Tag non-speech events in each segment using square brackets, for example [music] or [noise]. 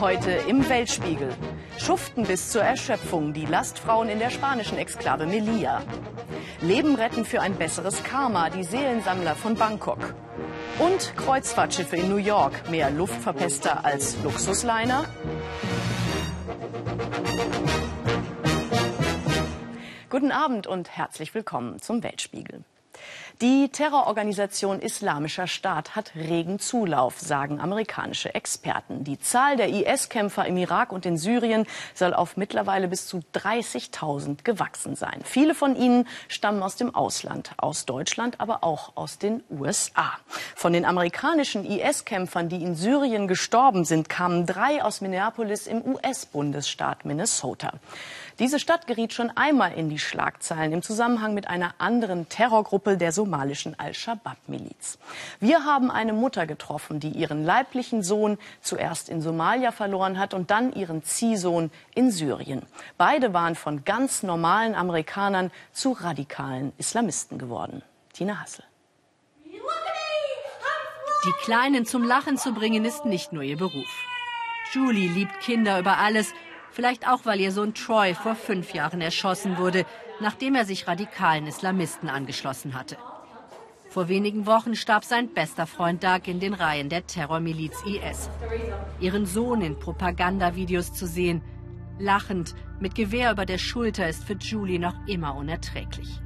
Heute im Weltspiegel. Schuften bis zur Erschöpfung die Lastfrauen in der spanischen Exklave Melilla. Leben retten für ein besseres Karma die Seelensammler von Bangkok. Und Kreuzfahrtschiffe in New York, mehr Luftverpester als Luxusliner. Guten Abend und herzlich willkommen zum Weltspiegel. Die Terrororganisation Islamischer Staat hat regen Zulauf, sagen amerikanische Experten. Die Zahl der IS-Kämpfer im Irak und in Syrien soll auf mittlerweile bis zu 30.000 gewachsen sein. Viele von ihnen stammen aus dem Ausland, aus Deutschland, aber auch aus den USA. Von den amerikanischen IS-Kämpfern, die in Syrien gestorben sind, kamen drei aus Minneapolis im US-Bundesstaat Minnesota. Diese Stadt geriet schon einmal in die Schlagzeilen im Zusammenhang mit einer anderen Terrorgruppe der somalischen Al-Shabaab-Miliz. Wir haben eine Mutter getroffen, die ihren leiblichen Sohn zuerst in Somalia verloren hat und dann ihren Ziehsohn in Syrien. Beide waren von ganz normalen Amerikanern zu radikalen Islamisten geworden. Tina Hassel. Die Kleinen zum Lachen zu bringen, ist nicht nur ihr Beruf. Julie liebt Kinder über alles Vielleicht auch, weil ihr Sohn Troy vor fünf Jahren erschossen wurde, nachdem er sich radikalen Islamisten angeschlossen hatte. Vor wenigen Wochen starb sein bester Freund Doug in den Reihen der Terrormiliz IS. Ihren Sohn in Propagandavideos zu sehen, lachend, mit Gewehr über der Schulter, ist für Julie noch immer unerträglich.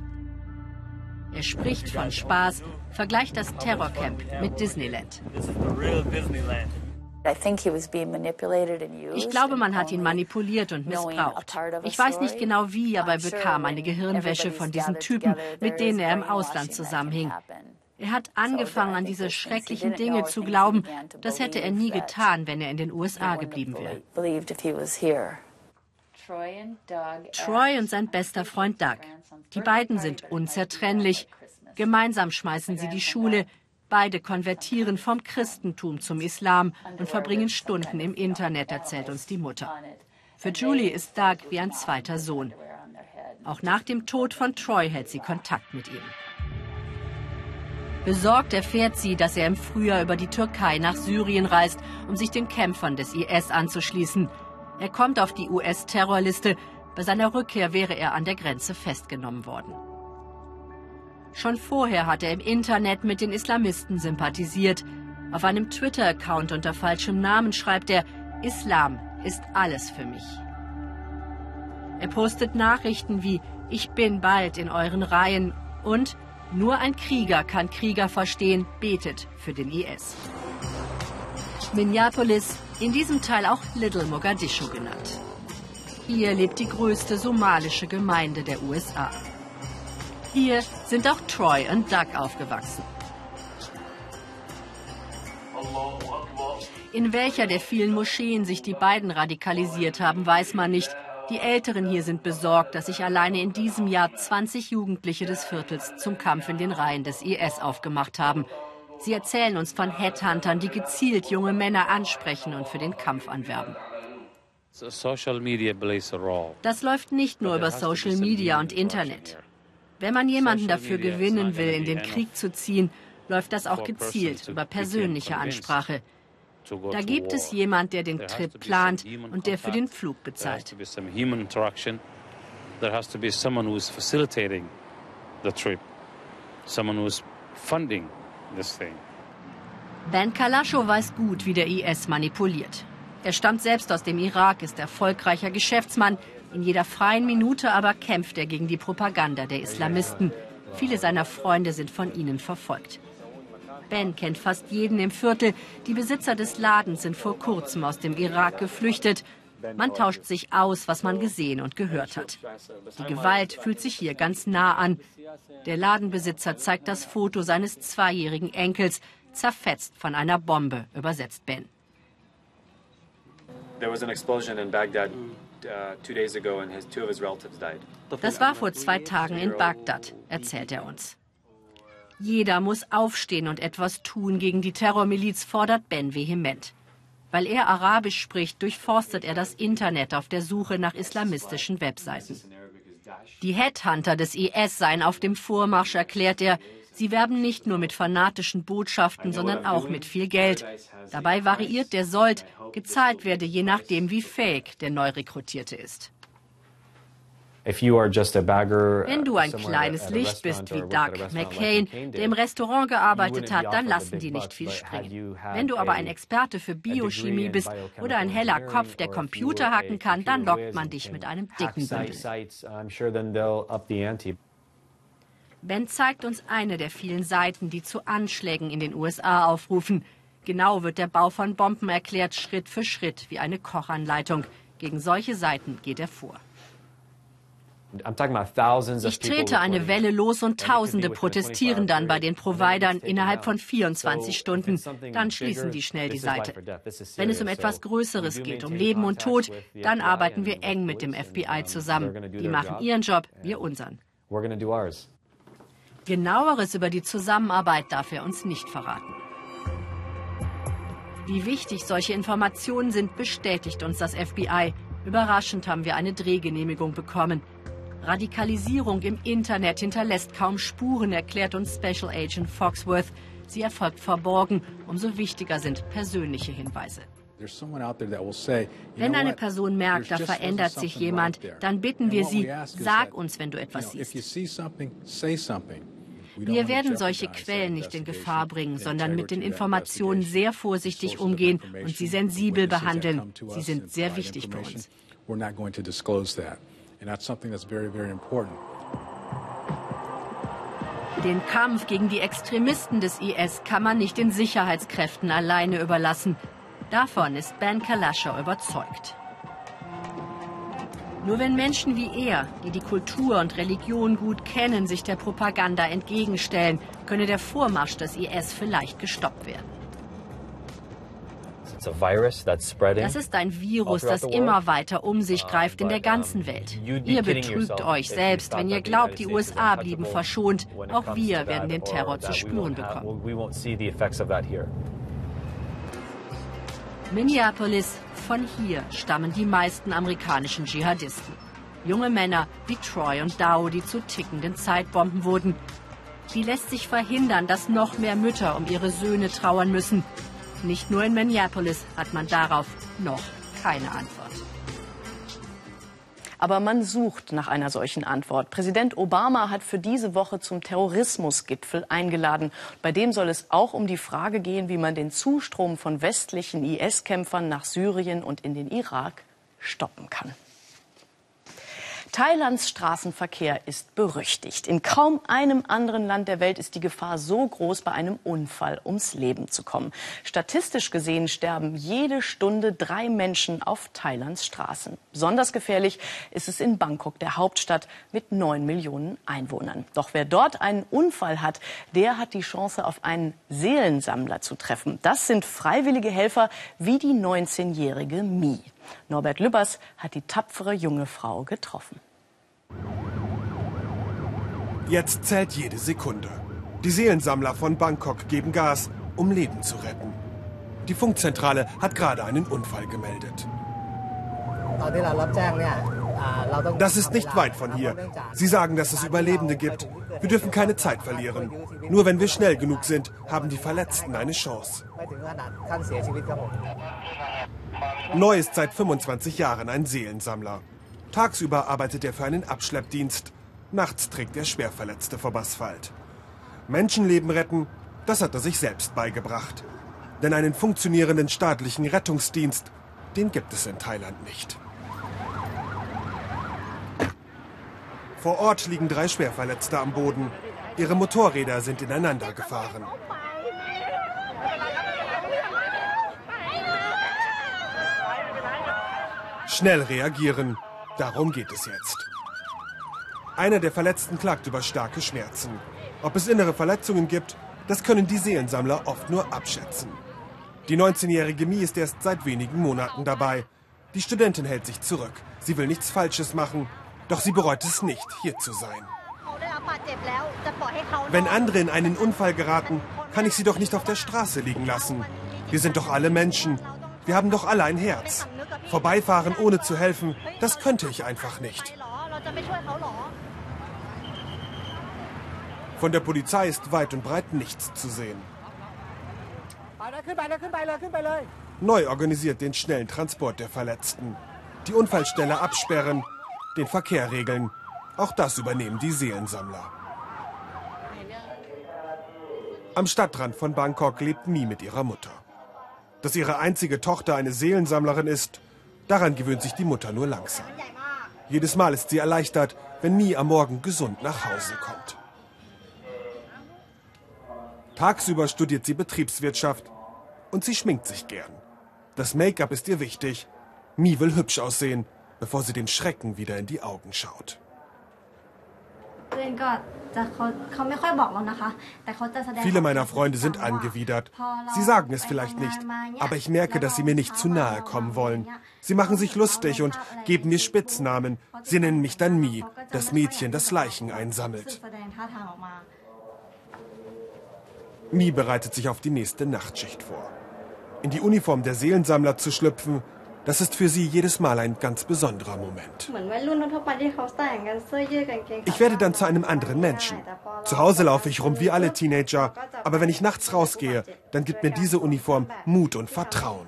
Er spricht von Spaß, vergleicht das Terrorcamp mit Disneyland. Ich glaube, man hat ihn manipuliert und missbraucht. Ich weiß nicht genau wie, aber er bekam eine Gehirnwäsche von diesen Typen, mit denen er im Ausland zusammenhing. Er hat angefangen, an diese schrecklichen Dinge zu glauben. Das hätte er nie getan, wenn er in den USA geblieben wäre. Troy und sein bester Freund Doug. Die beiden sind unzertrennlich. Gemeinsam schmeißen sie die Schule, Beide konvertieren vom Christentum zum Islam und verbringen Stunden im Internet, erzählt uns die Mutter. Für Julie ist Doug wie ein zweiter Sohn. Auch nach dem Tod von Troy hält sie Kontakt mit ihm. Besorgt erfährt sie, dass er im Frühjahr über die Türkei nach Syrien reist, um sich den Kämpfern des IS anzuschließen. Er kommt auf die US-Terrorliste. Bei seiner Rückkehr wäre er an der Grenze festgenommen worden. Schon vorher hat er im Internet mit den Islamisten sympathisiert. Auf einem Twitter-Account unter falschem Namen schreibt er, Islam ist alles für mich. Er postet Nachrichten wie, ich bin bald in euren Reihen und nur ein Krieger kann Krieger verstehen, betet für den IS. Minneapolis, in diesem Teil auch Little Mogadischu genannt. Hier lebt die größte somalische Gemeinde der USA. Hier sind auch Troy und Doug aufgewachsen. In welcher der vielen Moscheen sich die beiden radikalisiert haben, weiß man nicht. Die Älteren hier sind besorgt, dass sich alleine in diesem Jahr 20 Jugendliche des Viertels zum Kampf in den Reihen des IS aufgemacht haben. Sie erzählen uns von Headhuntern, die gezielt junge Männer ansprechen und für den Kampf anwerben. Das läuft nicht nur über Social Media und Internet. Wenn man jemanden dafür gewinnen will, in den Krieg zu ziehen, läuft das auch gezielt über persönliche Ansprache. Da gibt es jemand, der den Trip plant und der für den Flug bezahlt. There has to be someone who is facilitating the trip, someone who is funding this thing. Ben Kalaschow weiß gut, wie der IS manipuliert. Er stammt selbst aus dem Irak, ist erfolgreicher Geschäftsmann, in jeder freien Minute aber kämpft er gegen die Propaganda der Islamisten. Viele seiner Freunde sind von ihnen verfolgt. Ben kennt fast jeden im Viertel. Die Besitzer des Ladens sind vor kurzem aus dem Irak geflüchtet. Man tauscht sich aus, was man gesehen und gehört hat. Die Gewalt fühlt sich hier ganz nah an. Der Ladenbesitzer zeigt das Foto seines zweijährigen Enkels, zerfetzt von einer Bombe, übersetzt Ben. There was an explosion in Baghdad das war vor zwei Tagen in Bagdad, erzählt er uns. Jeder muss aufstehen und etwas tun gegen die Terrormiliz, fordert Ben vehement. Weil er Arabisch spricht, durchforstet er das Internet auf der Suche nach islamistischen Webseiten. Die Headhunter des IS seien auf dem Vormarsch, erklärt er. Sie werben nicht nur mit fanatischen Botschaften, sondern auch mit viel Geld. Dabei variiert der Sold, gezahlt werde je nachdem, wie fähig der Neurekrutierte ist. Wenn du ein kleines Licht bist wie Doug McCain, der im Restaurant gearbeitet hat, dann lassen die nicht viel springen. Wenn du aber ein Experte für Biochemie bist oder ein heller Kopf, der Computer hacken kann, dann lockt man dich mit einem dicken Bündel. Ben zeigt uns eine der vielen Seiten, die zu Anschlägen in den USA aufrufen. Genau wird der Bau von Bomben erklärt, Schritt für Schritt, wie eine Kochanleitung. Gegen solche Seiten geht er vor. Ich trete eine Welle los und Tausende protestieren dann bei den Providern innerhalb von 24 Stunden. Dann schließen die schnell die Seite. Wenn es um etwas Größeres geht, um Leben und Tod, dann arbeiten wir eng mit dem FBI zusammen. Die machen ihren Job, wir unseren. Genaueres über die Zusammenarbeit darf er uns nicht verraten. Wie wichtig solche Informationen sind, bestätigt uns das FBI. Überraschend haben wir eine Drehgenehmigung bekommen. Radikalisierung im Internet hinterlässt kaum Spuren, erklärt uns Special Agent Foxworth. Sie erfolgt verborgen. Umso wichtiger sind persönliche Hinweise. Wenn eine Person merkt, da verändert sich jemand, dann bitten wir sie, sag uns, wenn du etwas siehst. Wir werden solche Quellen nicht in Gefahr bringen, sondern mit den Informationen sehr vorsichtig umgehen und sie sensibel behandeln. Sie sind sehr wichtig für uns. Den Kampf gegen die Extremisten des IS kann man nicht den Sicherheitskräften alleine überlassen. Davon ist Ben Kalascha überzeugt. Nur wenn Menschen wie er, die die Kultur und Religion gut kennen, sich der Propaganda entgegenstellen, könne der Vormarsch des IS vielleicht gestoppt werden. Das ist ein Virus, das immer weiter um sich greift in der ganzen Welt. Ihr betrügt euch selbst, wenn ihr glaubt, die USA blieben verschont. Auch wir werden den Terror zu spüren bekommen. Minneapolis, von hier stammen die meisten amerikanischen Dschihadisten. Junge Männer wie Troy und Dow, die zu tickenden Zeitbomben wurden. Wie lässt sich verhindern, dass noch mehr Mütter um ihre Söhne trauern müssen? Nicht nur in Minneapolis hat man darauf noch keine Antwort. Aber man sucht nach einer solchen Antwort. Präsident Obama hat für diese Woche zum Terrorismusgipfel eingeladen. Bei dem soll es auch um die Frage gehen, wie man den Zustrom von westlichen IS-Kämpfern nach Syrien und in den Irak stoppen kann. Thailands Straßenverkehr ist berüchtigt. In kaum einem anderen Land der Welt ist die Gefahr so groß, bei einem Unfall ums Leben zu kommen. Statistisch gesehen sterben jede Stunde drei Menschen auf Thailands Straßen. Besonders gefährlich ist es in Bangkok, der Hauptstadt mit neun Millionen Einwohnern. Doch wer dort einen Unfall hat, der hat die Chance, auf einen Seelensammler zu treffen. Das sind freiwillige Helfer wie die 19-jährige Mi. Norbert Lübbers hat die tapfere junge Frau getroffen. Jetzt zählt jede Sekunde. Die Seelensammler von Bangkok geben Gas, um Leben zu retten. Die Funkzentrale hat gerade einen Unfall gemeldet. Das ist nicht weit von hier. Sie sagen, dass es Überlebende gibt. Wir dürfen keine Zeit verlieren. Nur wenn wir schnell genug sind, haben die Verletzten eine Chance. Neu ist seit 25 Jahren ein Seelensammler. Tagsüber arbeitet er für einen Abschleppdienst. Nachts trägt er Schwerverletzte vom Asphalt. Menschenleben retten, das hat er sich selbst beigebracht. Denn einen funktionierenden staatlichen Rettungsdienst, den gibt es in Thailand nicht. Vor Ort liegen drei Schwerverletzte am Boden. Ihre Motorräder sind ineinander gefahren. Schnell reagieren, darum geht es jetzt. Einer der Verletzten klagt über starke Schmerzen. Ob es innere Verletzungen gibt, das können die Seelensammler oft nur abschätzen. Die 19-jährige Mi ist erst seit wenigen Monaten dabei. Die Studentin hält sich zurück. Sie will nichts Falsches machen, doch sie bereut es nicht, hier zu sein. Wenn andere in einen Unfall geraten, kann ich sie doch nicht auf der Straße liegen lassen. Wir sind doch alle Menschen. Wir haben doch alle ein Herz. Vorbeifahren ohne zu helfen, das könnte ich einfach nicht. Von der Polizei ist weit und breit nichts zu sehen. Neu organisiert den schnellen Transport der Verletzten. Die Unfallstelle absperren, den Verkehr regeln. Auch das übernehmen die Seelensammler. Am Stadtrand von Bangkok lebt Mi mit ihrer Mutter. Dass ihre einzige Tochter eine Seelensammlerin ist, daran gewöhnt sich die Mutter nur langsam. Jedes Mal ist sie erleichtert, wenn Mi am Morgen gesund nach Hause kommt. Tagsüber studiert sie Betriebswirtschaft und sie schminkt sich gern. Das Make-up ist ihr wichtig. Mi will hübsch aussehen, bevor sie dem Schrecken wieder in die Augen schaut. Viele meiner Freunde sind angewidert. Sie sagen es vielleicht nicht, aber ich merke, dass sie mir nicht zu nahe kommen wollen. Sie machen sich lustig und geben mir Spitznamen. Sie nennen mich dann Mi, das Mädchen, das Leichen einsammelt. Mi bereitet sich auf die nächste Nachtschicht vor. In die Uniform der Seelensammler zu schlüpfen, das ist für sie jedes Mal ein ganz besonderer Moment. Ich werde dann zu einem anderen Menschen. Zu Hause laufe ich rum wie alle Teenager, aber wenn ich nachts rausgehe, dann gibt mir diese Uniform Mut und Vertrauen.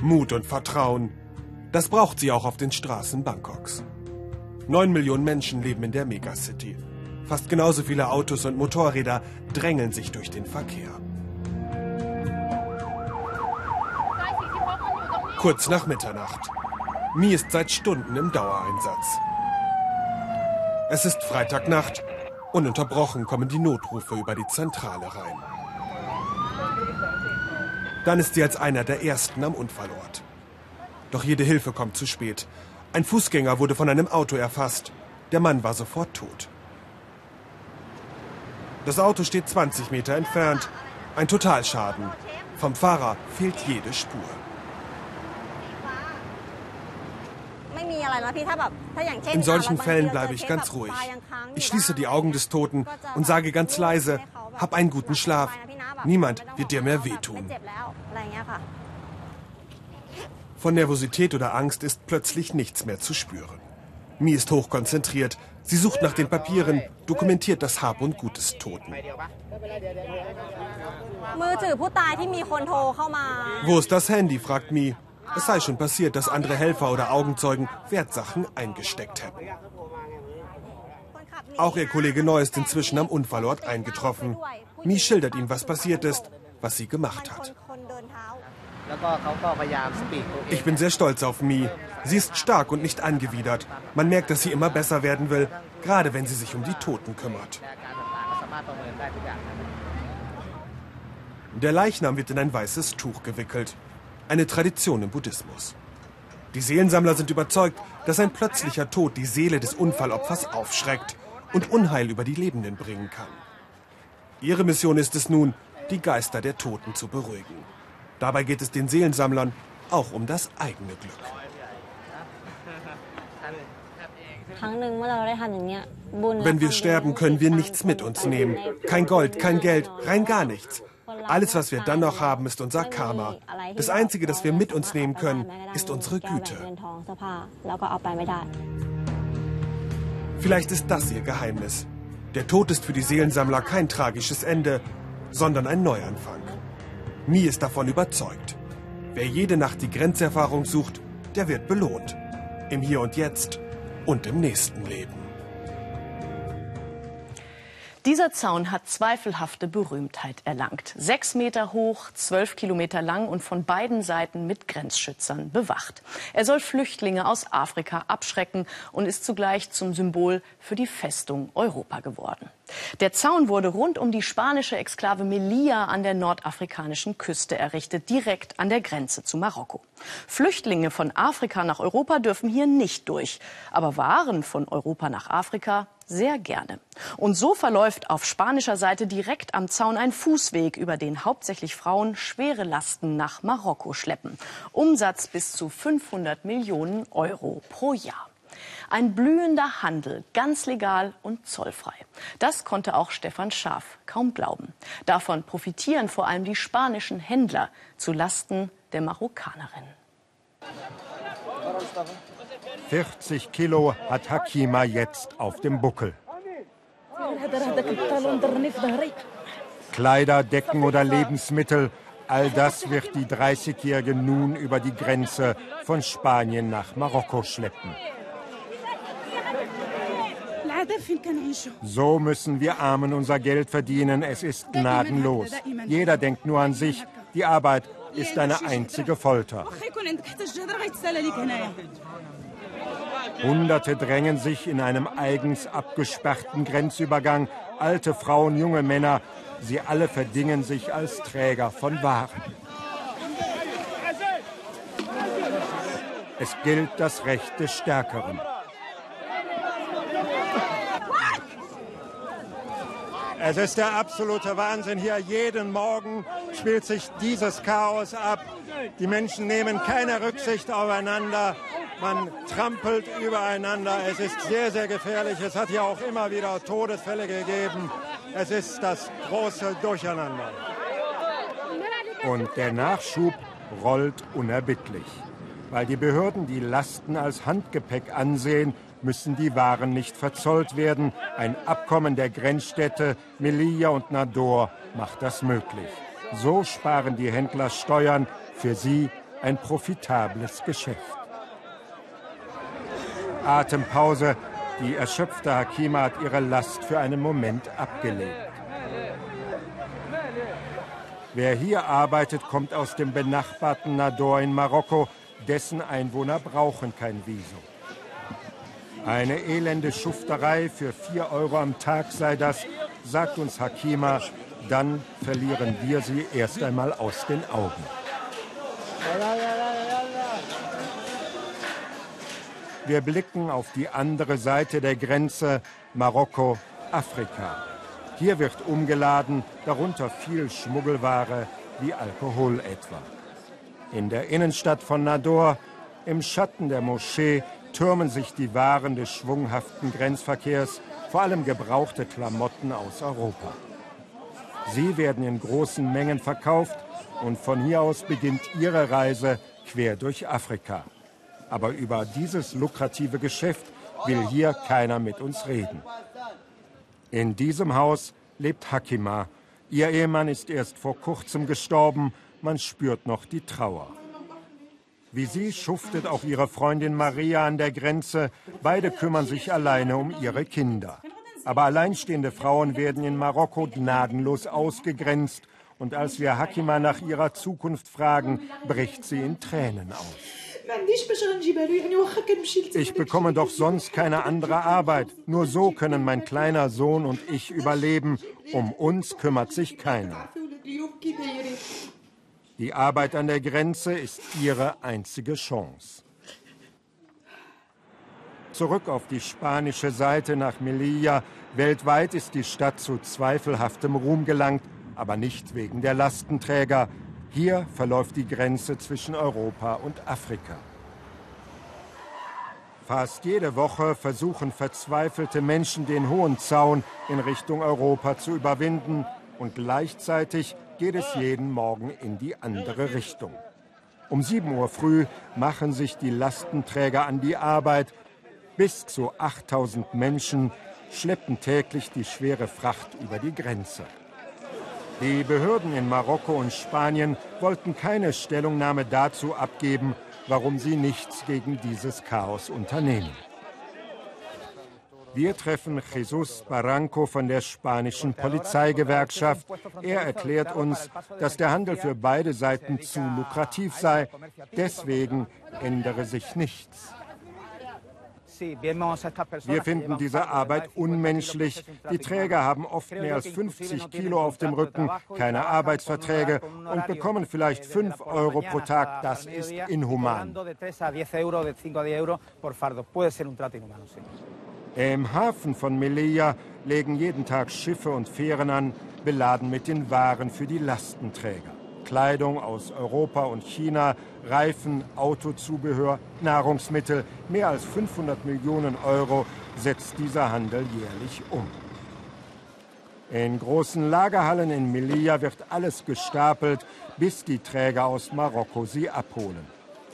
Mut und Vertrauen, das braucht sie auch auf den Straßen Bangkoks. Neun Millionen Menschen leben in der Megacity. Fast genauso viele Autos und Motorräder drängeln sich durch den Verkehr. Kurz nach Mitternacht. Mi ist seit Stunden im Dauereinsatz. Es ist Freitagnacht. Ununterbrochen kommen die Notrufe über die Zentrale rein. Dann ist sie als einer der ersten am Unfallort. Doch jede Hilfe kommt zu spät. Ein Fußgänger wurde von einem Auto erfasst. Der Mann war sofort tot. Das Auto steht 20 Meter entfernt. Ein Totalschaden. Vom Fahrer fehlt jede Spur. In solchen Fällen bleibe ich ganz ruhig. Ich schließe die Augen des Toten und sage ganz leise, hab einen guten Schlaf. Niemand wird dir mehr wehtun. Von Nervosität oder Angst ist plötzlich nichts mehr zu spüren. Mi ist hochkonzentriert. Sie sucht nach den Papieren, dokumentiert das Hab und Gut des Toten. Wo ist das Handy? fragt Mi. Es sei schon passiert, dass andere Helfer oder Augenzeugen Wertsachen eingesteckt hätten. Auch ihr Kollege Neu ist inzwischen am Unfallort eingetroffen. Mi schildert ihm, was passiert ist, was sie gemacht hat. Ich bin sehr stolz auf Mi. Sie ist stark und nicht angewidert. Man merkt, dass sie immer besser werden will, gerade wenn sie sich um die Toten kümmert. Der Leichnam wird in ein weißes Tuch gewickelt. Eine Tradition im Buddhismus. Die Seelensammler sind überzeugt, dass ein plötzlicher Tod die Seele des Unfallopfers aufschreckt und Unheil über die Lebenden bringen kann. Ihre Mission ist es nun, die Geister der Toten zu beruhigen. Dabei geht es den Seelensammlern auch um das eigene Glück. Wenn wir sterben, können wir nichts mit uns nehmen. Kein Gold, kein Geld, rein gar nichts. Alles, was wir dann noch haben, ist unser Karma. Das Einzige, das wir mit uns nehmen können, ist unsere Güte. Vielleicht ist das ihr Geheimnis. Der Tod ist für die Seelensammler kein tragisches Ende, sondern ein Neuanfang. Mi ist davon überzeugt. Wer jede Nacht die Grenzerfahrung sucht, der wird belohnt. Im Hier und Jetzt und im nächsten Leben. Dieser Zaun hat zweifelhafte Berühmtheit erlangt. Sechs Meter hoch, zwölf Kilometer lang und von beiden Seiten mit Grenzschützern bewacht. Er soll Flüchtlinge aus Afrika abschrecken und ist zugleich zum Symbol für die Festung Europa geworden. Der Zaun wurde rund um die spanische Exklave Melilla an der nordafrikanischen Küste errichtet, direkt an der Grenze zu Marokko. Flüchtlinge von Afrika nach Europa dürfen hier nicht durch, aber Waren von Europa nach Afrika sehr gerne. Und so verläuft auf spanischer Seite direkt am Zaun ein Fußweg, über den hauptsächlich Frauen schwere Lasten nach Marokko schleppen. Umsatz bis zu 500 Millionen Euro pro Jahr. Ein blühender Handel, ganz legal und zollfrei. Das konnte auch Stefan Schaaf kaum glauben. Davon profitieren vor allem die spanischen Händler zu Lasten der Marokkanerin. 40 Kilo hat Hakima jetzt auf dem Buckel. Kleider, Decken oder Lebensmittel, all das wird die 30-Jährige nun über die Grenze von Spanien nach Marokko schleppen. So müssen wir Armen unser Geld verdienen. Es ist gnadenlos. Jeder denkt nur an sich. Die Arbeit ist eine einzige Folter. Hunderte drängen sich in einem eigens abgesperrten Grenzübergang. Alte Frauen, junge Männer, sie alle verdingen sich als Träger von Waren. Es gilt das Recht des Stärkeren. Es ist der absolute Wahnsinn hier. Jeden Morgen spielt sich dieses Chaos ab. Die Menschen nehmen keine Rücksicht aufeinander. Man trampelt übereinander. Es ist sehr, sehr gefährlich. Es hat ja auch immer wieder Todesfälle gegeben. Es ist das große Durcheinander. Und der Nachschub rollt unerbittlich. Weil die Behörden die Lasten als Handgepäck ansehen, müssen die Waren nicht verzollt werden. Ein Abkommen der Grenzstädte Melilla und Nador macht das möglich. So sparen die Händler Steuern, für sie ein profitables Geschäft. Atempause. Die erschöpfte Hakima hat ihre Last für einen Moment abgelegt. Wer hier arbeitet, kommt aus dem benachbarten Nador in Marokko. Dessen Einwohner brauchen kein Visum. Eine elende Schufterei für vier Euro am Tag sei das, sagt uns Hakima. Dann verlieren wir sie erst einmal aus den Augen. Wir blicken auf die andere Seite der Grenze, Marokko, Afrika. Hier wird umgeladen, darunter viel Schmuggelware wie Alkohol etwa. In der Innenstadt von Nador, im Schatten der Moschee, türmen sich die Waren des schwunghaften Grenzverkehrs, vor allem gebrauchte Klamotten aus Europa. Sie werden in großen Mengen verkauft und von hier aus beginnt ihre Reise quer durch Afrika. Aber über dieses lukrative Geschäft will hier keiner mit uns reden. In diesem Haus lebt Hakima. Ihr Ehemann ist erst vor kurzem gestorben. Man spürt noch die Trauer. Wie sie schuftet auch ihre Freundin Maria an der Grenze. Beide kümmern sich alleine um ihre Kinder. Aber alleinstehende Frauen werden in Marokko gnadenlos ausgegrenzt. Und als wir Hakima nach ihrer Zukunft fragen, bricht sie in Tränen aus. Ich bekomme doch sonst keine andere Arbeit. Nur so können mein kleiner Sohn und ich überleben. Um uns kümmert sich keiner. Die Arbeit an der Grenze ist ihre einzige Chance. Zurück auf die spanische Seite nach Melilla. Weltweit ist die Stadt zu zweifelhaftem Ruhm gelangt, aber nicht wegen der Lastenträger. Hier verläuft die Grenze zwischen Europa und Afrika. Fast jede Woche versuchen verzweifelte Menschen den hohen Zaun in Richtung Europa zu überwinden und gleichzeitig geht es jeden Morgen in die andere Richtung. Um 7 Uhr früh machen sich die Lastenträger an die Arbeit. Bis zu 8000 Menschen schleppen täglich die schwere Fracht über die Grenze. Die Behörden in Marokko und Spanien wollten keine Stellungnahme dazu abgeben, warum sie nichts gegen dieses Chaos unternehmen. Wir treffen Jesus Barranco von der spanischen Polizeigewerkschaft. Er erklärt uns, dass der Handel für beide Seiten zu lukrativ sei. Deswegen ändere sich nichts. Wir finden diese Arbeit unmenschlich. Die Träger haben oft mehr als 50 Kilo auf dem Rücken, keine Arbeitsverträge und bekommen vielleicht 5 Euro pro Tag. Das ist inhuman. Im Hafen von Melilla legen jeden Tag Schiffe und Fähren an, beladen mit den Waren für die Lastenträger. Kleidung aus Europa und China, Reifen, Autozubehör, Nahrungsmittel. Mehr als 500 Millionen Euro setzt dieser Handel jährlich um. In großen Lagerhallen in Melilla wird alles gestapelt, bis die Träger aus Marokko sie abholen.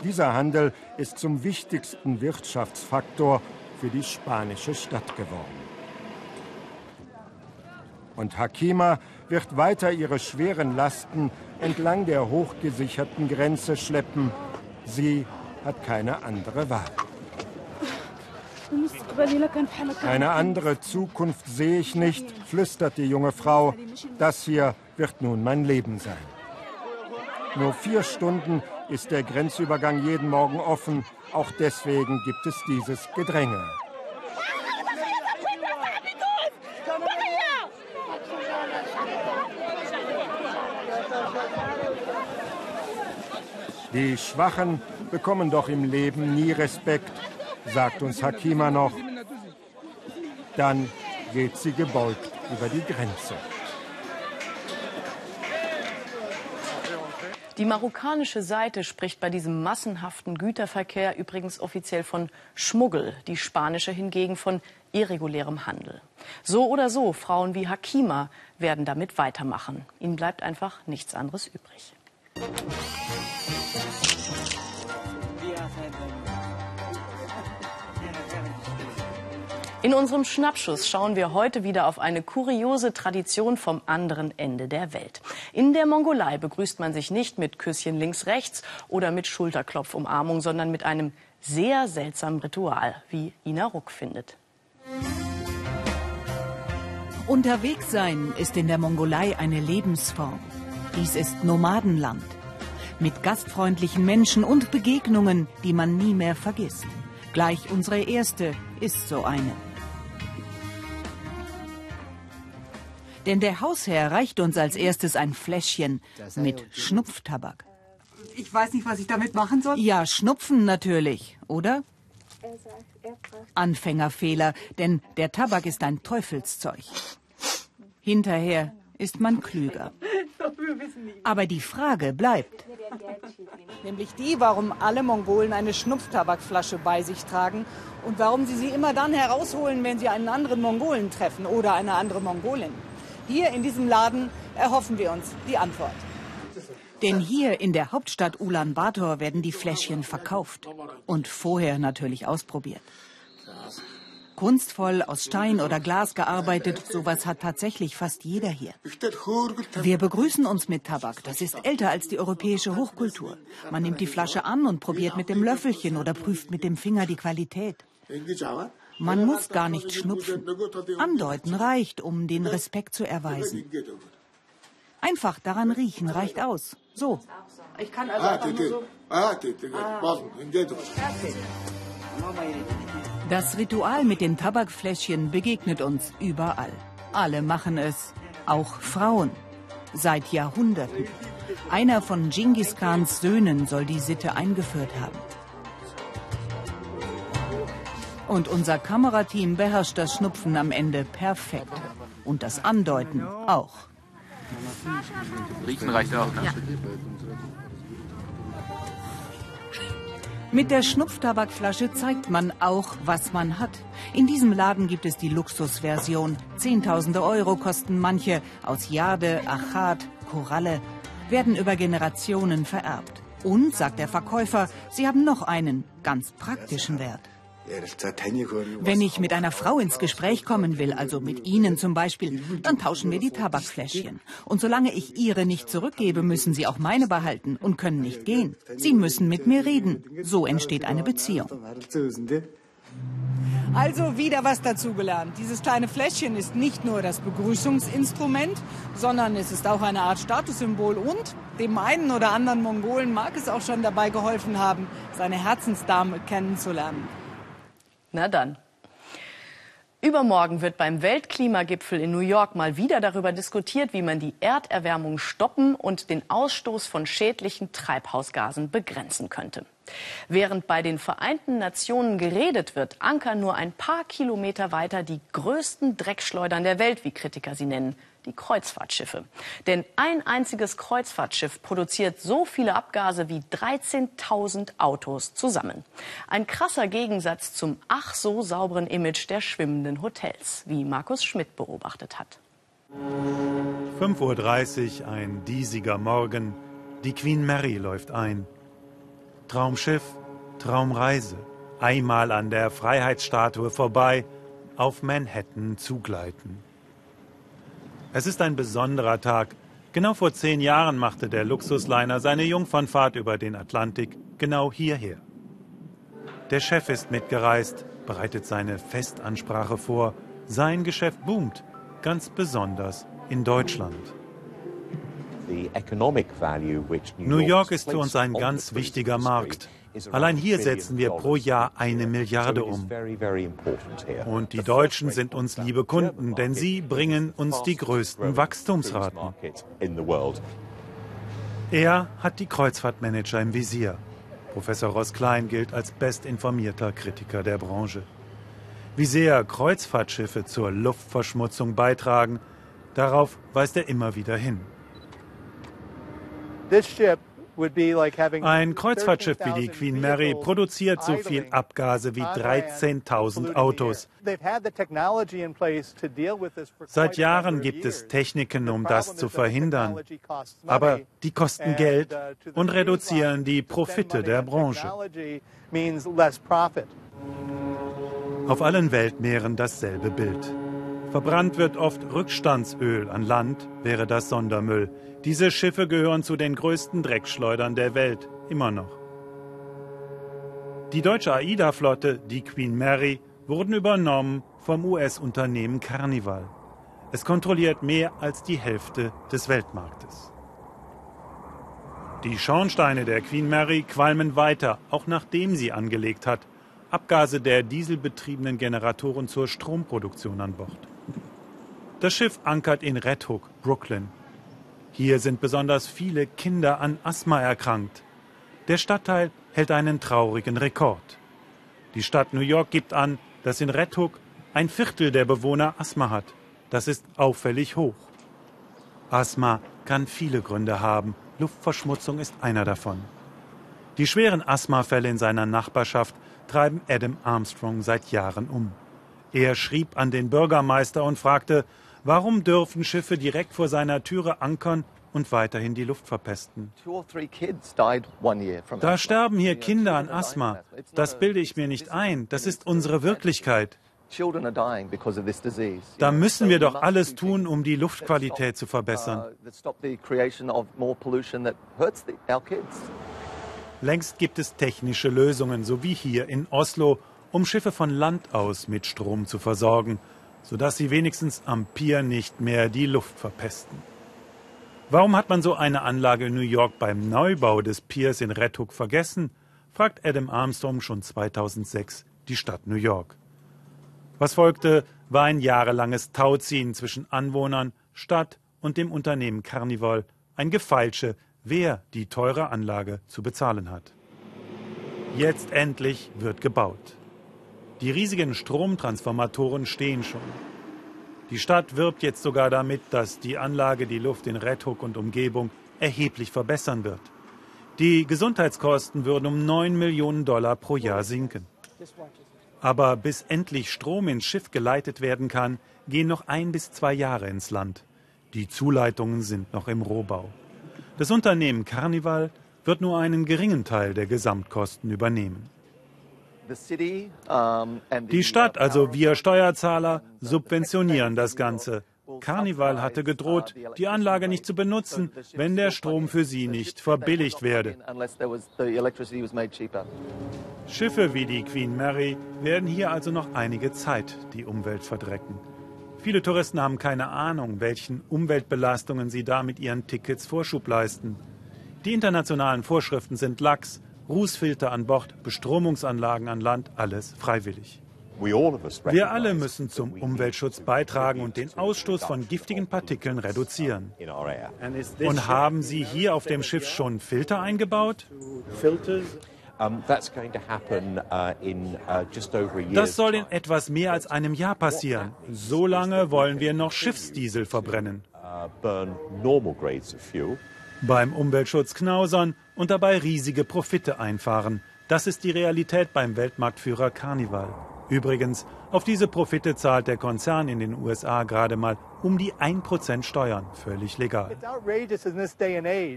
Dieser Handel ist zum wichtigsten Wirtschaftsfaktor für die spanische Stadt geworden. Und Hakima wird weiter ihre schweren Lasten entlang der hochgesicherten Grenze schleppen. Sie hat keine andere Wahl. Eine andere Zukunft sehe ich nicht, flüstert die junge Frau. Das hier wird nun mein Leben sein. Nur vier Stunden ist der Grenzübergang jeden Morgen offen. Auch deswegen gibt es dieses Gedränge. Die Schwachen bekommen doch im Leben nie Respekt, sagt uns Hakima noch. Dann geht sie gebeugt über die Grenze. Die marokkanische Seite spricht bei diesem massenhaften Güterverkehr übrigens offiziell von Schmuggel, die spanische hingegen von irregulärem Handel. So oder so, Frauen wie Hakima werden damit weitermachen. Ihnen bleibt einfach nichts anderes übrig. In unserem Schnappschuss schauen wir heute wieder auf eine kuriose Tradition vom anderen Ende der Welt. In der Mongolei begrüßt man sich nicht mit Küsschen links-rechts oder mit Schulterklopfumarmung, sondern mit einem sehr seltsamen Ritual, wie Ina Ruck findet. Unterwegs sein ist in der Mongolei eine Lebensform. Dies ist Nomadenland. Mit gastfreundlichen Menschen und Begegnungen, die man nie mehr vergisst. Gleich unsere erste ist so eine. Denn der Hausherr reicht uns als erstes ein Fläschchen mit Schnupftabak. Ich weiß nicht, was ich damit machen soll. Ja, Schnupfen natürlich, oder? Anfängerfehler, denn der Tabak ist ein Teufelszeug. Hinterher ist man klüger. Aber die Frage bleibt. Nämlich die, warum alle Mongolen eine Schnupftabakflasche bei sich tragen und warum sie sie immer dann herausholen, wenn sie einen anderen Mongolen treffen oder eine andere Mongolin. Hier in diesem Laden erhoffen wir uns die Antwort. Denn hier in der Hauptstadt Ulaanbaatar werden die Fläschchen verkauft und vorher natürlich ausprobiert. Kunstvoll aus Stein oder Glas gearbeitet, sowas hat tatsächlich fast jeder hier. Wir begrüßen uns mit Tabak. Das ist älter als die europäische Hochkultur. Man nimmt die Flasche an und probiert mit dem Löffelchen oder prüft mit dem Finger die Qualität. Man muss gar nicht schnupfen. Andeuten reicht, um den Respekt zu erweisen. Einfach daran riechen reicht aus. So. Ich kann also einfach nur so. Das Ritual mit den Tabakfläschchen begegnet uns überall. Alle machen es, auch Frauen. Seit Jahrhunderten. Einer von Genghis Khans Söhnen soll die Sitte eingeführt haben. Und unser Kamerateam beherrscht das Schnupfen am Ende perfekt. Und das Andeuten auch. Riechen reicht auch, ne? Ja. Mit der Schnupftabakflasche zeigt man auch, was man hat. In diesem Laden gibt es die Luxusversion. Zehntausende Euro kosten manche. Aus Jade, Achat, Koralle. Werden über Generationen vererbt. Und, sagt der Verkäufer, sie haben noch einen, ganz praktischen Wert. Wenn ich mit einer Frau ins Gespräch kommen will, also mit Ihnen zum Beispiel, dann tauschen wir die Tabakfläschchen. Und solange ich Ihre nicht zurückgebe, müssen Sie auch meine behalten und können nicht gehen. Sie müssen mit mir reden. So entsteht eine Beziehung. Also wieder was dazugelernt. Dieses kleine Fläschchen ist nicht nur das Begrüßungsinstrument, sondern es ist auch eine Art Statussymbol und dem einen oder anderen Mongolen mag es auch schon dabei geholfen haben, seine Herzensdame kennenzulernen. Na dann. Übermorgen wird beim Weltklimagipfel in New York mal wieder darüber diskutiert, wie man die Erderwärmung stoppen und den Ausstoß von schädlichen Treibhausgasen begrenzen könnte. Während bei den Vereinten Nationen geredet wird, ankern nur ein paar Kilometer weiter die größten Dreckschleudern der Welt, wie Kritiker sie nennen, die Kreuzfahrtschiffe. Denn ein einziges Kreuzfahrtschiff produziert so viele Abgase wie 13.000 Autos zusammen. Ein krasser Gegensatz zum ach so sauberen Image der schwimmenden Hotels, wie Markus Schmidt beobachtet hat. 5.30 Uhr, ein diesiger Morgen. Die Queen Mary läuft ein. Traumschiff, Traumreise. Einmal an der Freiheitsstatue vorbei, auf Manhattan zugleiten. Es ist ein besonderer Tag. Genau vor zehn Jahren machte der Luxusliner seine Jungfernfahrt über den Atlantik genau hierher. Der Chef ist mitgereist, bereitet seine Festansprache vor. Sein Geschäft boomt, ganz besonders in Deutschland. New York ist für uns ein ganz wichtiger Markt. Allein hier setzen wir pro Jahr eine Milliarde um. Und die Deutschen sind uns liebe Kunden, denn sie bringen uns die größten Wachstumsraten. Er hat die Kreuzfahrtmanager im Visier. Professor Ross Klein gilt als bestinformierter Kritiker der Branche. Wie sehr Kreuzfahrtschiffe zur Luftverschmutzung beitragen, darauf weist er immer wieder hin. Ein Kreuzfahrtschiff wie die Queen Mary produziert so viel Abgase wie 13.000 Autos. Seit Jahren gibt es Techniken, um das zu verhindern. Aber die kosten Geld uh, und reduzieren die Profite der Branche. Auf allen Weltmeeren dasselbe Bild. Verbrannt wird oft Rückstandsöl an Land, wäre das Sondermüll. Diese Schiffe gehören zu den größten Dreckschleudern der Welt, immer noch. Die deutsche AIDA-Flotte, die Queen Mary, wurden übernommen vom US-Unternehmen Carnival. Es kontrolliert mehr als die Hälfte des Weltmarktes. Die Schornsteine der Queen Mary qualmen weiter, auch nachdem sie angelegt hat. Abgase der dieselbetriebenen Generatoren zur Stromproduktion an Bord. Das Schiff ankert in Red Hook, Brooklyn. Hier sind besonders viele Kinder an Asthma erkrankt. Der Stadtteil hält einen traurigen Rekord. Die Stadt New York gibt an, dass in Red Hook ein Viertel der Bewohner Asthma hat. Das ist auffällig hoch. Asthma kann viele Gründe haben. Luftverschmutzung ist einer davon. Die schweren Asthmafälle in seiner Nachbarschaft treiben Adam Armstrong seit Jahren um. Er schrieb an den Bürgermeister und fragte, Warum dürfen Schiffe direkt vor seiner Türe ankern und weiterhin die Luft verpesten? Da sterben hier Kinder an Asthma. Das bilde ich mir nicht ein. Das ist unsere Wirklichkeit. Da müssen wir doch alles tun, um die Luftqualität zu verbessern. Längst gibt es technische Lösungen, so wie hier in Oslo, um Schiffe von Land aus mit Strom zu versorgen sodass sie wenigstens am Pier nicht mehr die Luft verpesten. Warum hat man so eine Anlage in New York beim Neubau des Piers in Red Hook vergessen? fragt Adam Armstrong schon 2006 die Stadt New York. Was folgte, war ein jahrelanges Tauziehen zwischen Anwohnern, Stadt und dem Unternehmen Carnival, ein Gefeilsche, wer die teure Anlage zu bezahlen hat. Jetzt endlich wird gebaut. Die riesigen Stromtransformatoren stehen schon. Die Stadt wirbt jetzt sogar damit, dass die Anlage die Luft in Red Hook und Umgebung erheblich verbessern wird. Die Gesundheitskosten würden um 9 Millionen Dollar pro Jahr sinken. Aber bis endlich Strom ins Schiff geleitet werden kann, gehen noch ein bis zwei Jahre ins Land. Die Zuleitungen sind noch im Rohbau. Das Unternehmen Carnival wird nur einen geringen Teil der Gesamtkosten übernehmen. Die Stadt, also wir Steuerzahler, subventionieren das Ganze. Carnival hatte gedroht, die Anlage nicht zu benutzen, wenn der Strom für sie nicht verbilligt werde. Schiffe wie die Queen Mary werden hier also noch einige Zeit die Umwelt verdrecken. Viele Touristen haben keine Ahnung, welchen Umweltbelastungen sie da mit ihren Tickets Vorschub leisten. Die internationalen Vorschriften sind lax, Rußfilter an Bord, Bestromungsanlagen an Land, alles freiwillig. Wir alle müssen zum Umweltschutz beitragen und den Ausstoß von giftigen Partikeln reduzieren. Und haben Sie hier auf dem Schiff schon Filter eingebaut? Uh, uh, das soll in etwas mehr als einem Jahr passieren. So lange wollen wir noch Schiffsdiesel verbrennen. Beim Umweltschutz knausern und dabei riesige Profite einfahren. Das ist die Realität beim Weltmarktführer Carnival. Übrigens, auf diese Profite zahlt der Konzern in den USA gerade mal um die 1% Steuern, völlig legal.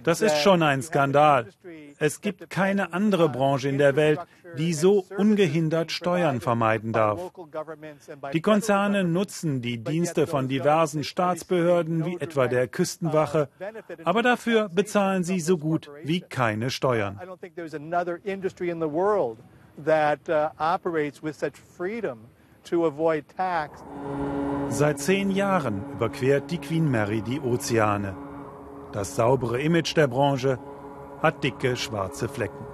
Das ist schon ein Skandal. Es gibt keine andere Branche in der Welt, die so ungehindert Steuern vermeiden darf. Die Konzerne nutzen die Dienste von diversen Staatsbehörden wie etwa der Küstenwache, aber dafür bezahlen sie so gut wie keine Steuern. That uh, operates with such freedom to avoid tax. Seit zehn Jahren überquert die Queen Mary die Ozeane. Das saubere Image der Branche hat dicke schwarze Flecken.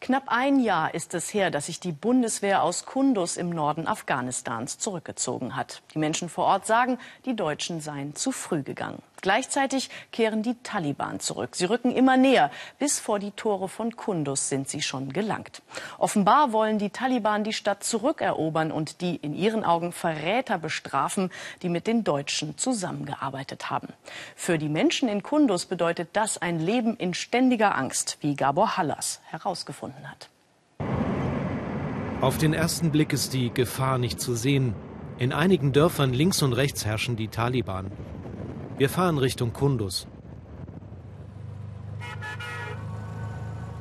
Knapp ein Jahr ist es her, dass sich die Bundeswehr aus Kundus im Norden Afghanistans zurückgezogen hat. Die Menschen vor Ort sagen, die Deutschen seien zu früh gegangen. Gleichzeitig kehren die Taliban zurück. Sie rücken immer näher. Bis vor die Tore von Kundus sind sie schon gelangt. Offenbar wollen die Taliban die Stadt zurückerobern und die in ihren Augen Verräter bestrafen, die mit den Deutschen zusammengearbeitet haben. Für die Menschen in Kundus bedeutet das ein Leben in ständiger Angst, wie Gabor Hallas herausgefunden hat. Auf den ersten Blick ist die Gefahr nicht zu sehen. In einigen Dörfern links und rechts herrschen die Taliban. Wir fahren Richtung Kundus.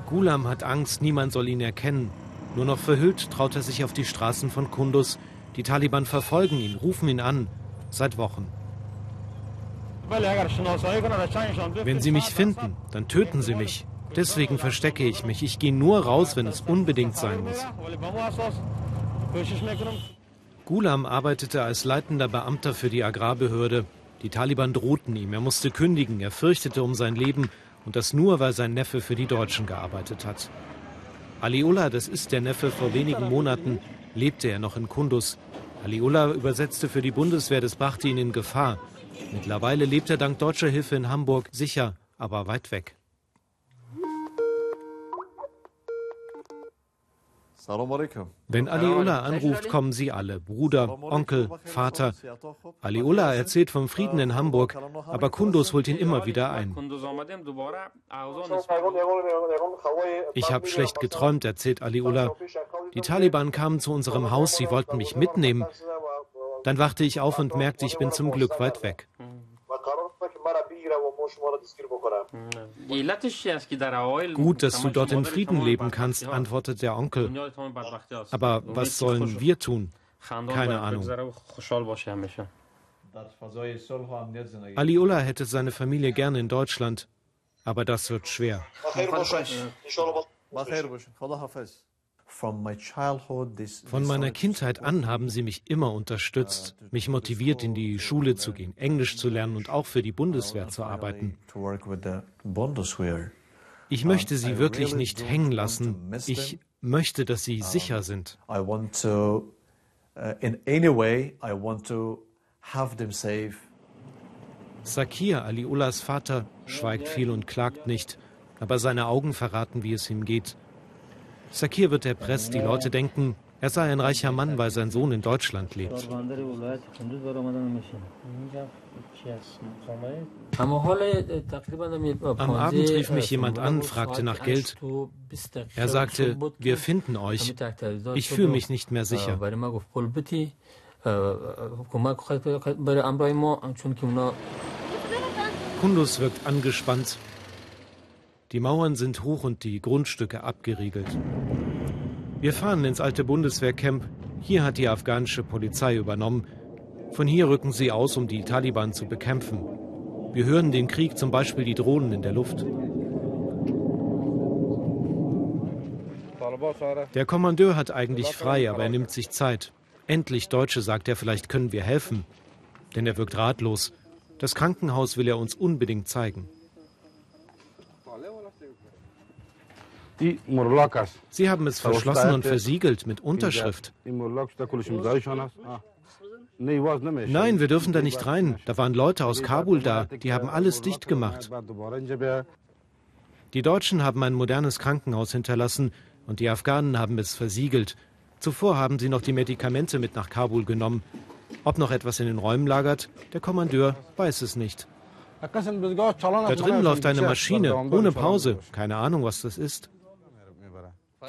Gulam hat Angst, niemand soll ihn erkennen. Nur noch verhüllt traut er sich auf die Straßen von Kundus. Die Taliban verfolgen ihn, rufen ihn an. Seit Wochen. Wenn sie mich finden, dann töten sie mich. Deswegen verstecke ich mich. Ich gehe nur raus, wenn es unbedingt sein muss. Gulam arbeitete als leitender Beamter für die Agrarbehörde. Die Taliban drohten ihm, er musste kündigen, er fürchtete um sein Leben und das nur, weil sein Neffe für die Deutschen gearbeitet hat. Aliullah, das ist der Neffe, vor wenigen Monaten lebte er noch in Kundus. Aliullah übersetzte für die Bundeswehr, das brachte ihn in Gefahr. Mittlerweile lebt er dank deutscher Hilfe in Hamburg, sicher, aber weit weg. Wenn Aliullah anruft, kommen sie alle. Bruder, Onkel, Vater. Aliullah erzählt vom Frieden in Hamburg, aber Kundus holt ihn immer wieder ein. Ich habe schlecht geträumt, erzählt Aliullah. Die Taliban kamen zu unserem Haus, sie wollten mich mitnehmen. Dann wachte ich auf und merkte, ich bin zum Glück weit weg. Gut, dass du dort in Frieden leben kannst, antwortet der Onkel. Aber was sollen wir tun? Keine Ahnung. Aliullah hätte seine Familie gerne in Deutschland, aber das wird schwer. Von meiner Kindheit an haben sie mich immer unterstützt, mich motiviert, in die Schule zu gehen, Englisch zu lernen und auch für die Bundeswehr zu arbeiten. Ich möchte sie wirklich nicht hängen lassen. Ich möchte, dass sie sicher sind. Sakir, Aliullahs Vater, schweigt viel und klagt nicht, aber seine Augen verraten, wie es ihm geht. Sakir wird erpresst. Die Leute denken, er sei ein reicher Mann, weil sein Sohn in Deutschland lebt. Am Abend rief mich jemand an, fragte nach Geld. Er sagte, wir finden euch. Ich fühle mich nicht mehr sicher. Kundus wirkt angespannt. Die Mauern sind hoch und die Grundstücke abgeriegelt. Wir fahren ins alte Bundeswehrcamp. Hier hat die afghanische Polizei übernommen. Von hier rücken sie aus, um die Taliban zu bekämpfen. Wir hören den Krieg, zum Beispiel die Drohnen in der Luft. Der Kommandeur hat eigentlich frei, aber er nimmt sich Zeit. Endlich Deutsche, sagt er, vielleicht können wir helfen. Denn er wirkt ratlos. Das Krankenhaus will er uns unbedingt zeigen. Sie haben es verschlossen und versiegelt mit Unterschrift. Nein, wir dürfen da nicht rein. Da waren Leute aus Kabul da, die haben alles dicht gemacht. Die Deutschen haben ein modernes Krankenhaus hinterlassen und die Afghanen haben es versiegelt. Zuvor haben sie noch die Medikamente mit nach Kabul genommen. Ob noch etwas in den Räumen lagert, der Kommandeur weiß es nicht. Da drinnen läuft eine Maschine, ohne Pause. Keine Ahnung, was das ist.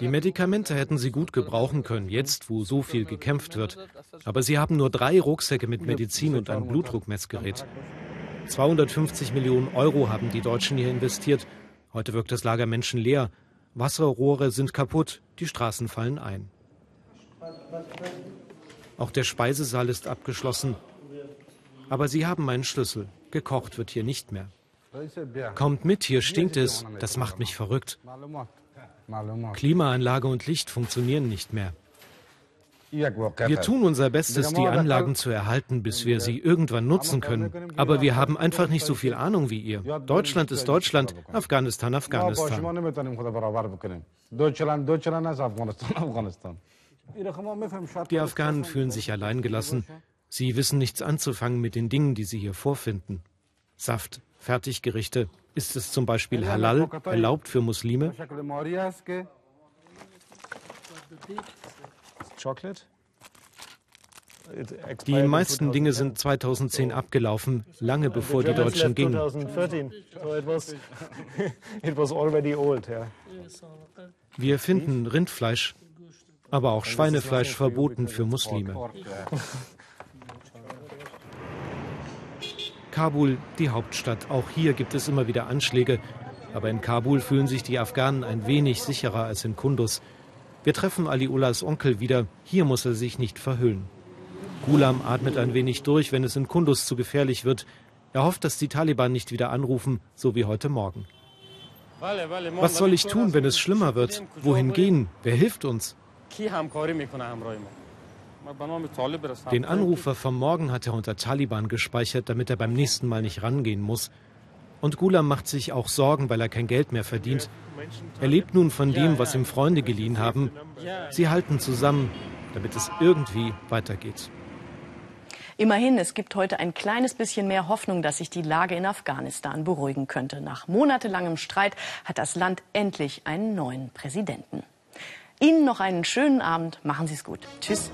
Die Medikamente hätten sie gut gebrauchen können, jetzt wo so viel gekämpft wird. Aber sie haben nur drei Rucksäcke mit Medizin und ein Blutdruckmessgerät. 250 Millionen Euro haben die Deutschen hier investiert. Heute wirkt das Lager menschenleer. Wasserrohre sind kaputt, die Straßen fallen ein. Auch der Speisesaal ist abgeschlossen. Aber sie haben meinen Schlüssel. Gekocht wird hier nicht mehr. Kommt mit, hier stinkt es. Das macht mich verrückt. Klimaanlage und Licht funktionieren nicht mehr. Wir tun unser Bestes, die Anlagen zu erhalten, bis wir sie irgendwann nutzen können. Aber wir haben einfach nicht so viel Ahnung wie ihr. Deutschland ist Deutschland, Afghanistan, [laughs] Afghanistan. Die Afghanen fühlen sich alleingelassen. Sie wissen nichts anzufangen mit den Dingen, die sie hier vorfinden. Saft, Fertiggerichte. Ist es zum Beispiel halal, erlaubt für Muslime? Die meisten Dinge sind 2010 abgelaufen, lange bevor die Deutschen gingen. [laughs] Wir finden Rindfleisch, aber auch Schweinefleisch verboten für Muslime. Kabul, die Hauptstadt. Auch hier gibt es immer wieder Anschläge. Aber in Kabul fühlen sich die Afghanen ein wenig sicherer als in Kunduz. Wir treffen Aliullahs Onkel wieder. Hier muss er sich nicht verhüllen. Gulam atmet ein wenig durch, wenn es in Kunduz zu gefährlich wird. Er hofft, dass die Taliban nicht wieder anrufen, so wie heute Morgen. Was soll ich tun, wenn es schlimmer wird? Wohin gehen? Wer hilft uns? Den Anrufer vom Morgen hat er unter Taliban gespeichert, damit er beim nächsten Mal nicht rangehen muss. Und Gulam macht sich auch Sorgen, weil er kein Geld mehr verdient. Er lebt nun von dem, was ihm Freunde geliehen haben. Sie halten zusammen, damit es irgendwie weitergeht. Immerhin, es gibt heute ein kleines bisschen mehr Hoffnung, dass sich die Lage in Afghanistan beruhigen könnte. Nach monatelangem Streit hat das Land endlich einen neuen Präsidenten. Ihnen noch einen schönen Abend. Machen Sie es gut. Tschüss.